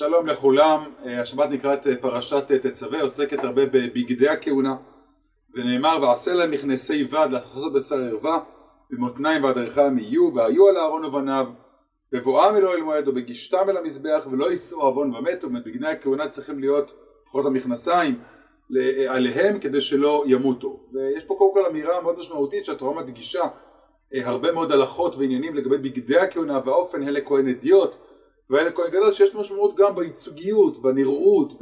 שלום לכולם, אה, השבת נקראת אה, פרשת אה, תצווה, עוסקת הרבה בבגדי הכהונה. ונאמר ועשה להם מכנסי בד לחזות בשר ערווה במותניים ועד ערכם יהיו והיו על אהרון ובניו. בבואם אל מועד ובגישתם אל המזבח ולא יישאו עוון ומתו, בגדי הכהונה צריכים להיות לפחות המכנסיים עליהם כדי שלא ימותו. ויש פה קודם כל אמירה מאוד משמעותית שהתורה מדגישה הרבה מאוד הלכות ועניינים לגבי בגדי הכהונה והאופן הן לכהן אדיוט ואלה כהן גדול שיש משמעות גם בייצוגיות, בנראות,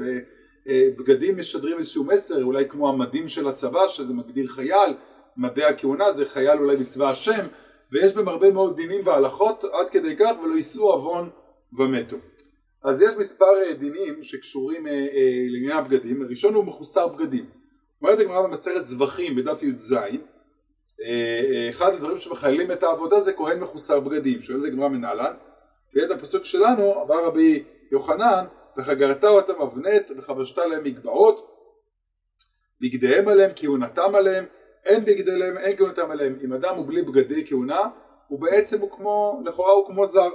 בבגדים משדרים איזשהו מסר, אולי כמו המדים של הצבא שזה מגדיר חייל, מדי הכהונה זה חייל אולי בצבא השם, ויש בהם הרבה מאוד דינים והלכות עד כדי כך ולא יישאו עוון ומתו. אז יש מספר אה, דינים שקשורים אה, אה, לעניין הבגדים, הראשון הוא מחוסר בגדים. אומרת הגמרא במסכת זבחים בדף י"ז, אחד הדברים שמחיילים את העבודה זה כהן מחוסר בגדים, שואלת הגמרא מנהלן ואת הפסוק שלנו אמר רבי יוחנן וחגרת אותם אבנט וחבשת להם מגבעות בגדיהם עליהם כהונתם עליהם אין בגדי להם אין כהונתם עליהם. אם אדם הוא בלי בגדי כהונה הוא בעצם הוא כמו לכאורה הוא כמו זר.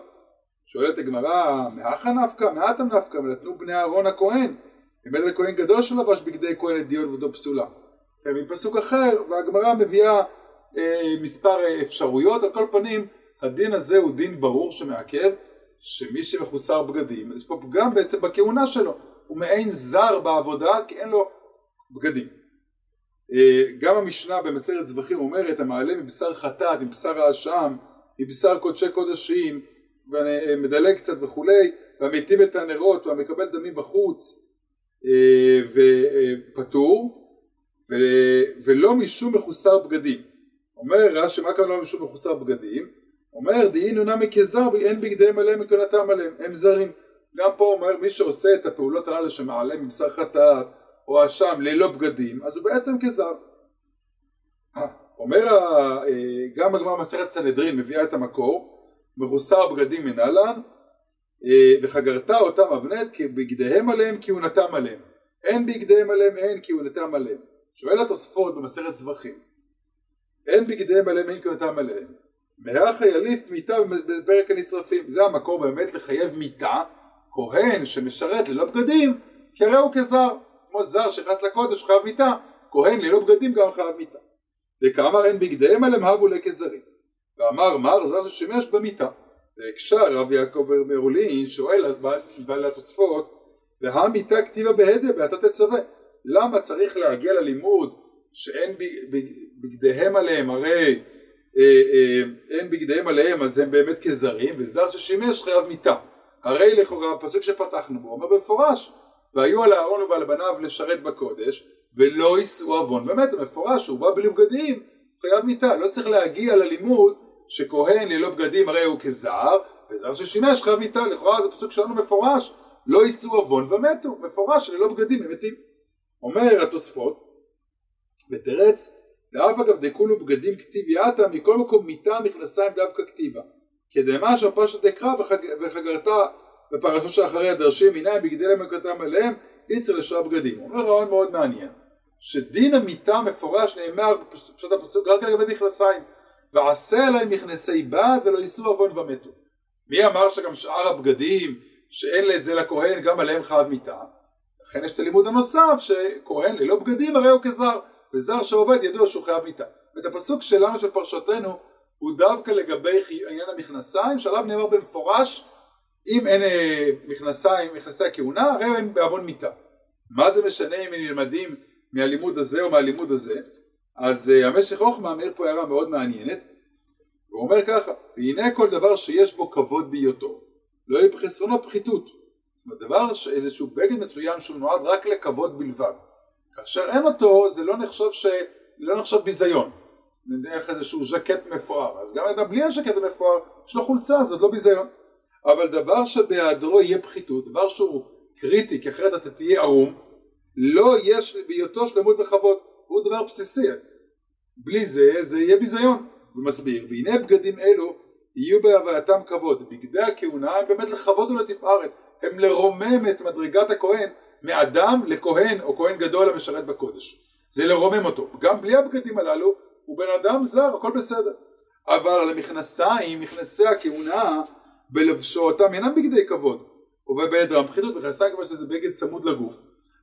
שואלת הגמרא מהכה נפקא? מעטם נפקא? ונתנו בני אהרון הכהן. אם אין לכהן גדול שלבש בגדי כהן לדיון ודו פסולה. ומפסוק אחר והגמרא מביאה אה, מספר אה, אפשרויות. על כל פנים הדין הזה הוא דין ברור שמעכב שמי שמחוסר בגדים, יש פה פגם בעצם בכהונה שלו, הוא מעין זר בעבודה כי אין לו בגדים. אה, גם המשנה במסכת זבחים אומרת המעלה מבשר חטאת, מבשר האשם, מבשר קודשי קודשים, ומדלג קצת וכולי, והמיטיב את הנרות והמקבל דמים בחוץ אה, ופטור, ולא משום מחוסר בגדים. אומר רש"י מה קרה לא משום מחוסר בגדים? אומר דהין נונה מכזר ואין בגדיהם עליהם מכהונתם עליהם. הם זרים. גם פה אומר מי שעושה את הפעולות הללו שמעלה מבשר חטאת או אשם ללא בגדים אז הוא בעצם כזר. אומר אה, גם הגמרא מסכת סנהדרין מביאה את המקור מחוסר בגדים מנהלן אה, וחגרת אותם אבנט כי בגדיהם עליהם כהונתם עליהם. אין בגדיהם עליהם אין כהונתם עליהם. שואל התוספות במסכת זבחים. אין בגדיהם עליהם אין כהונתם עליהם מהרך היליף מיתה בפרק הנשרפים. זה המקור באמת לחייב מיתה כהן שמשרת ללא בגדים כי הרי הוא כזר. כמו זר שנכנס לקודש חייב מיתה כהן ללא בגדים גם חייב מיתה. וכאמר אין בגדיהם עליהם הבו לכזרים. ואמר מר זר ששימש במיתה. והקשר רב יעקב מרולין שואל על בעלי התוספות והמיתה כתיבה בהדה ואתה תצווה? למה צריך להגיע ללימוד שאין בגדיהם עליהם? הרי אין בגדיהם עליהם אז הם באמת כזרים וזר ששימש חייב מיתה. הרי לכאורה הפסוק שפתחנו בו אומר במפורש והיו על אהרון ועל בניו לשרת בקודש ולא יישאו עוון. באמת מפורש הוא בא בלי בגדים חייב מיתה. לא צריך להגיע ללימוד שכהן ללא בגדים הרי הוא כזר וזר ששימש חייב מיתה. לכאורה זה פסוק שלנו מפורש לא יישאו עוון ומתו. מפורש ללא בגדים הם מתים. אומר התוספות ותרץ ואף אגב דכולו בגדים כתיב יעתה מכל מקום מיטה מכנסיים דווקא כתיבה כדמה שפשט דקרא וחגרת בפרשה שאחרי הדרשים מנין בגדי למקותם עליהם יצר לשרה בגדים. הוא אומר רעיון מאוד מעניין שדין המיטה מפורש נאמר בפשוט הפסוק רק לגבי מכנסיים ועשה עליהם מכנסי בד ולא יישאו עוון ומתו. מי אמר שגם שאר הבגדים שאין את זה לכהן גם עליהם חייב מיטה? לכן יש את הלימוד הנוסף שכהן ללא בגדים הרי הוא כזר וזר שעובד ידוע שהוא חייב מיתה. ואת הפסוק שלנו של פרשתנו הוא דווקא לגבי עניין המכנסיים שעליו נאמר במפורש אם אין אה, מכנסיים, מכנסי הכהונה הרי הם בעוון מיתה. מה זה משנה אם הם נלמדים מהלימוד הזה או מהלימוד הזה? אז uh, המשך חוכמה מעיר פה הערה מאוד מעניינת הוא אומר ככה והנה כל דבר שיש בו כבוד בהיותו לא יהיה בחסרונו פחיתות דבר איזשהו בגד מסוים שהוא נועד רק לכבוד בלבד כאשר אין אותו זה לא נחשב, ש... לא נחשב ביזיון. נניח איזשהו ז'קט מפואר. אז גם אדם בלי הז'קט המפואר יש לו חולצה עוד לא ביזיון. אבל דבר שבהיעדרו יהיה פחיתות דבר שהוא קריטי כי אחרת אתה תהיה ערום לא יש בהיותו שלמות וכבוד הוא דבר בסיסי. בלי זה זה יהיה ביזיון. הוא מסביר והנה בגדים אלו יהיו בהווייתם כבוד. בגדי הכהונה הם באמת לכבוד ולתפארת. הם לרומם את מדרגת הכהן מאדם לכהן או כהן גדול המשרת בקודש. זה לרומם אותו. גם בלי הבגדים הללו הוא בן אדם זר, הכל בסדר. אבל על המכנסיים, מכנסי הכהונה, בלבשו אותם אינם בגדי כבוד. ובבגד רם פחיתות, מכנסיים כבר שזה בגד צמוד לגוף.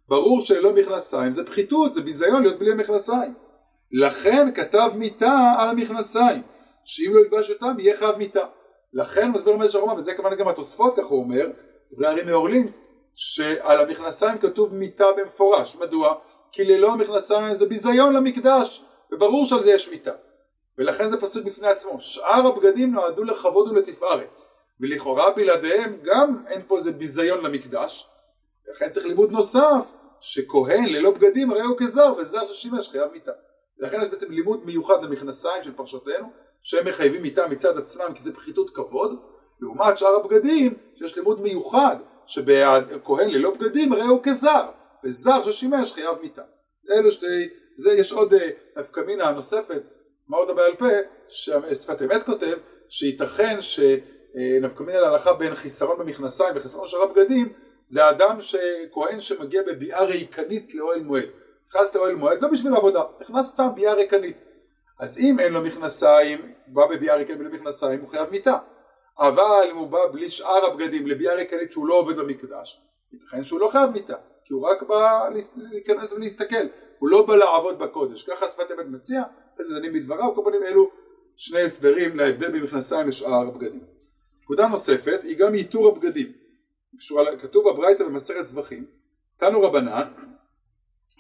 ברור שללא מכנסיים זה פחיתות, זה ביזיון להיות בלי מכנסיים. לכן כתב מיתה על המכנסיים, שאם לא ילבש אותם יהיה חייב מיתה. לכן מסביר המדרש הרומא, וזה כמובן גם התוספות ככה הוא אומר, דברי הרי מעורלים, שעל המכנסיים כתוב מיתה במפורש. מדוע? כי ללא מכנסיים זה ביזיון למקדש, וברור שעל זה יש מיתה. ולכן זה פסוק בפני עצמו. שאר הבגדים נועדו לכבוד ולתפארת. ולכאורה בלעדיהם גם אין פה איזה ביזיון למקדש. לכן צריך לימוד נוסף, שכהן ללא בגדים הרי הוא כזר, וזר ששימש חייב מיתה. ולכן יש בעצם לימוד מיוחד למכנסיים של פרשותינו, שהם מחייבים מיתה מצד עצמם כי זה פחיתות כבוד, לעומת שאר הבגדים שיש לימוד מיוחד שבכהן ללא בגדים הרי כזר, וזר ששימש חייב מיתה. אלו שתי, זה יש עוד אה, נפקא מינה נוספת, מה עוד בעל פה, ששפת אמת כותב, שייתכן שנפקא מינה להלכה בין חיסרון במכנסיים וחיסרון שאר הבגדים, זה אדם שכהן שמגיע בביאה ריקנית לאוהל מועד. נכנס לאוהל מועד לא בשביל עבודה, נכנס סתם ביאה ריקנית. אז אם אין לו מכנסיים, בא בביאה ריקנית בלי מכנסיים, הוא חייב מיתה. אבל אם הוא בא בלי שאר הבגדים לביאה ריקנית שהוא לא עובד במקדש, ייתכן שהוא לא חייב מיתה, כי הוא רק בא להיכנס ולהסתכל, הוא לא בא לעבוד בקודש, ככה שפת אמת מציע, איזה דנים בדבריו, כל פנים אלו שני הסברים להבדל בין מכנסיים לשאר הבגדים. נקודה נוספת היא גם איתור הבגדים. כתוב בברייתא במסכת זבחים, תנו רבנן,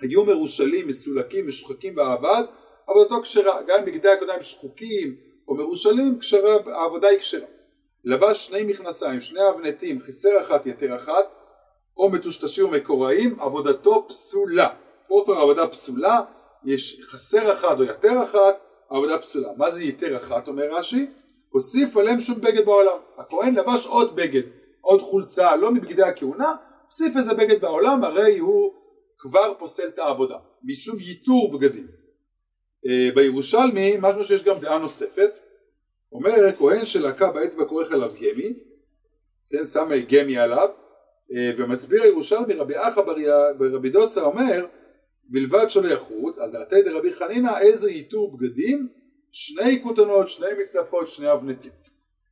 היו מרושלים, מסולקים, משוחקים בעבד, עבודתו כשרה, גם אם בגדי הקודמים שחוקים או מרושלים, כשרה, העבודה היא כשרה. לבש שני מכנסיים, שני אבנטים, חיסר אחת, יתר אחת, או מטושטשים ומקוראים, עבודתו פסולה. פעם עבודה פסולה, יש חסר אחת או יתר אחת, עבודה פסולה. מה זה יתר אחת, אומר רש"י? הוסיף עליהם שום בגד בעולם. הכהן לבש עוד בגד, עוד חולצה, לא מבגדי הכהונה, הוסיף איזה בגד בעולם, הרי הוא כבר פוסל את העבודה, משום ייתור בגדים. אה, בירושלמי, משהו שיש גם דעה נוספת, אומר כהן שלקה באצבע כורך עליו גמי, כן, שם גמי עליו, אה, ומסביר ירושלמי רבי אחא ברבי דוסה אומר בלבד שלא יחוץ על דעתי דרבי חנינא איזה ייתור בגדים שני כותנות, שני מצלפות, שני אבנטים.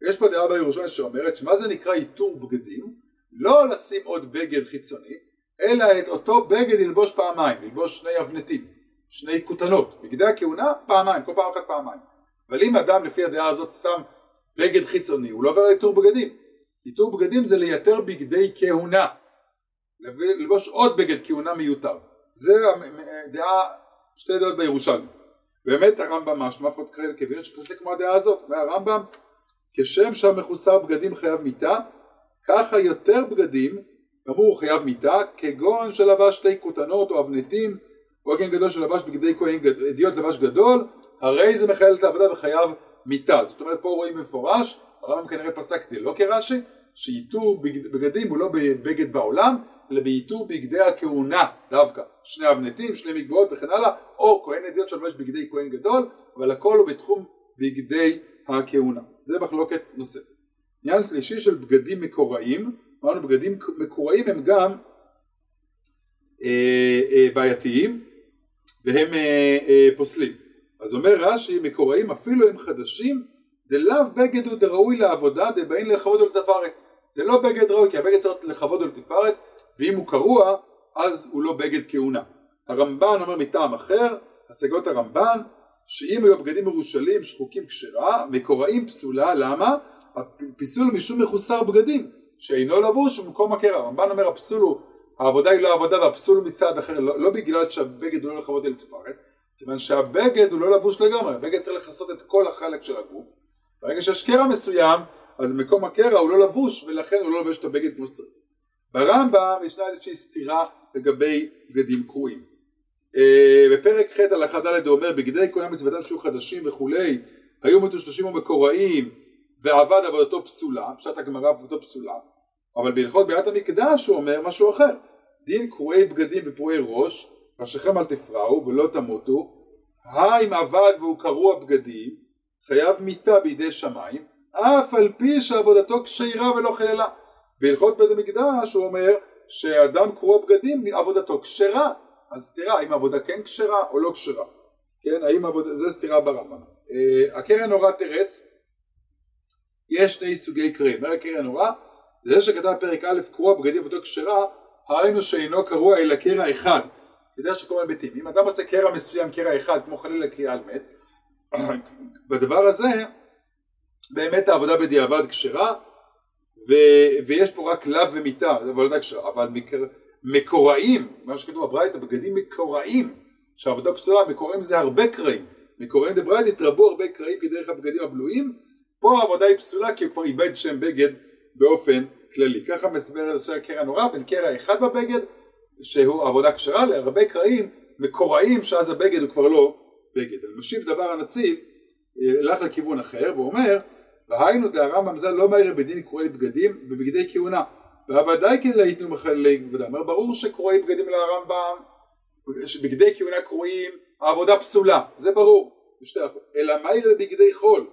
יש פה דעה בירושלמי שאומרת שמה זה נקרא ייתור בגדים? לא לשים עוד בגד חיצוני אלא את אותו בגד ללבוש פעמיים, ללבוש שני אבנטים, שני כותנות, בגדי הכהונה פעמיים, כל פעם אחת פעמיים אבל אם אדם לפי הדעה הזאת שם בגד חיצוני, הוא לא עובר לאיתור בגדים. איתור בגדים זה לייתר בגדי כהונה. ללבוש עוד בגד כהונה מיותר. זה הדעה, שתי דעות בירושלמי. באמת הרמב"ם משמע אף אחד כביר שפוסק כמו הדעה הזאת. והרמב"ם, כשם שהמחוסר בגדים חייב מיתה, ככה יותר בגדים, כאמור חייב מיתה, כגון שלבש שתי כותנות או אבנטים, או הגן גדול שלבש בגדי כהן, אדיוט לבש גדול, הרי זה מחייל את העבודה וחייב מיתה. זאת אומרת פה רואים במפורש, הרמב"ם כנראה פסק לא כרש"י, שאיתור בגדים הוא לא בבגד בעולם, אלא באיתור בגדי הכהונה דווקא. שני אבנטים, שני מגבעות וכן הלאה, או כהן אדיוט שלובש בגדי כהן גדול, אבל הכל הוא בתחום בגדי הכהונה. זה מחלוקת נוספת. עניין שלישי של בגדים מקוראים, אמרנו בגדים מקוראים הם גם אה, אה, בעייתיים והם אה, אה, פוסלים. אז אומר רש"י מקוראים אפילו הם חדשים דלאו בגד הוא דראוי לעבודה דבאים לכבוד ולתפארת זה לא בגד ראוי כי הבגד צריך לכבוד ולתפארת ואם הוא קרוע אז הוא לא בגד כהונה. הרמב"ן אומר מטעם אחר השגות הרמב"ן שאם היו בגדים מרושלים שחוקים כשרה מקוראים פסולה למה? הפיסול משום מחוסר בגדים שאינו לבוש במקום הקרע הרמב"ן אומר הפסול הוא העבודה היא לא עבודה והפסול הוא מצד אחר לא, לא בגלל שהבגד הוא לא לכבוד ולתפארת כיוון שהבגד הוא לא לבוש לגמרי, הבגד צריך לכסות את כל החלק של הגוף. ברגע שיש קרע מסוים, אז מקום הקרע הוא לא לבוש ולכן הוא לא לובש את הבגד כמו שצריך. ברמב"ם ישנה איזושהי סתירה לגבי בגדים קרועים. אה, בפרק ח' הלכה ד' הוא אומר בגדי כהונה מצוותם שהיו חדשים וכולי היו מטושטשים ומקוראים ועבד עבודתו פסולה, פשט הגמרא עבודתו פסולה אבל בהלכות ביאת המקדש הוא אומר משהו אחר דין קרועי בגדים ופרועי ראש ראשיכם אל תפרעו ולא תמותו, אם עבד והוא קרוע בגדים, חייב מיתה בידי שמיים, אף על פי שעבודתו כשירה ולא חללה. בהלכות בית המקדש הוא אומר שאדם קרוע בגדים עבודתו כשרה, אז סתירה האם העבודה כן כשרה או לא כשרה, כן, האם עבודה, זה סתירה ברמב"ם. Uh, הקרן נורא תרץ, יש שני סוגי קרעים, אומר הקרן נורא, זה שכתב פרק א' קרוע בגדים עבודתו כשרה, היינו שאינו קרוע אלא קרע אחד. יודע שכל מיני היבטים. אם אדם עושה קרע מסוים, קרע אחד, כמו חלילה קריאה מת, בדבר הזה באמת העבודה בדיעבד כשרה, ו- ויש פה רק לאו ומיטה, זה עבודה כשרה, אבל מקר- מקוראים, מה שכתוב בברייתא, בגדים מקוראים, שהעבודה פסולה, מקוראים זה הרבה קרעים, מקוראים דברייתא התרבו הרבה קרעים כדרך הבגדים הבלויים, פה העבודה היא פסולה כי הוא כבר איבד שם בגד באופן כללי. ככה מסבר את זה הקרע נורא בין קרע אחד בבגד, שהוא עבודה כשרה, להרבה קרעים מקוראים, שאז הבגד הוא כבר לא בגד. משיב דבר הנציב, הלך לכיוון אחר, ואומר, והיינו דהרמב"ם ז"ל לא מהיר בדין קרועי בגדים ובגדי כהונה. והוודאי כן להיתנו מחללי כבודם. אומר ברור שקרועי בגדים לרמב"ם, בגדי כהונה קרועים, העבודה פסולה, זה ברור. אלא מהיר בבגדי חול,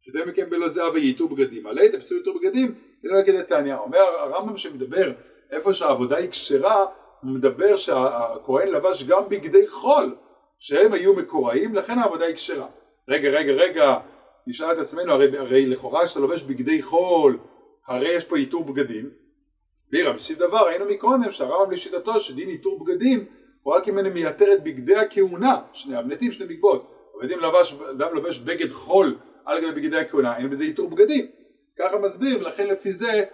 שתהיה מכם בלא זהב וייתו בגדים. עלי תפסו ייתו בגדים, אלא נתניה. אומר הרמב"ם שמדבר איפה שהעבודה היא כשרה, הוא מדבר שהכהן לבש גם בגדי חול, שהם היו מקוראים, לכן העבודה היא כשרה. רגע, רגע, רגע, נשאל את עצמנו, הרי, הרי לכאורה כשאתה לובש בגדי חול, הרי יש פה איתור בגדים. הסביר המשיב דבר, ראינו מקודם שהרמב"ם לשיטתו שדין איתור בגדים הוא רק אם אני מייתר את בגדי הכהונה, שני המנטים, שני בגבות. אבל אם לבש, אדם לובש בגד חול על גבי בגדי הכהונה, אין בזה איתור בגדים. ככה מסביר, ולכן לפי זה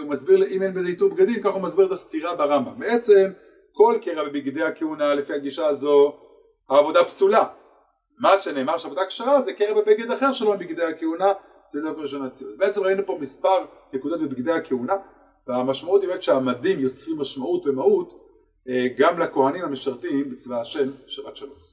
הוא מסביר, אם אין בזה איתור בגדים, ככה הוא מסביר את הסתירה ברמב"ם. בעצם, כל קרע בבגדי הכהונה, לפי הגישה הזו, העבודה פסולה. מה שנאמר שעבודה כשרה זה קרע בבגד אחר שלו בבגדי הכהונה, זה לא פרשן הציון. אז בעצם ראינו פה מספר נקודות בבגדי הכהונה, והמשמעות היא באמת שהמדים יוצרים משמעות ומהות גם לכהנים המשרתים בצבא השם, שבת שלום.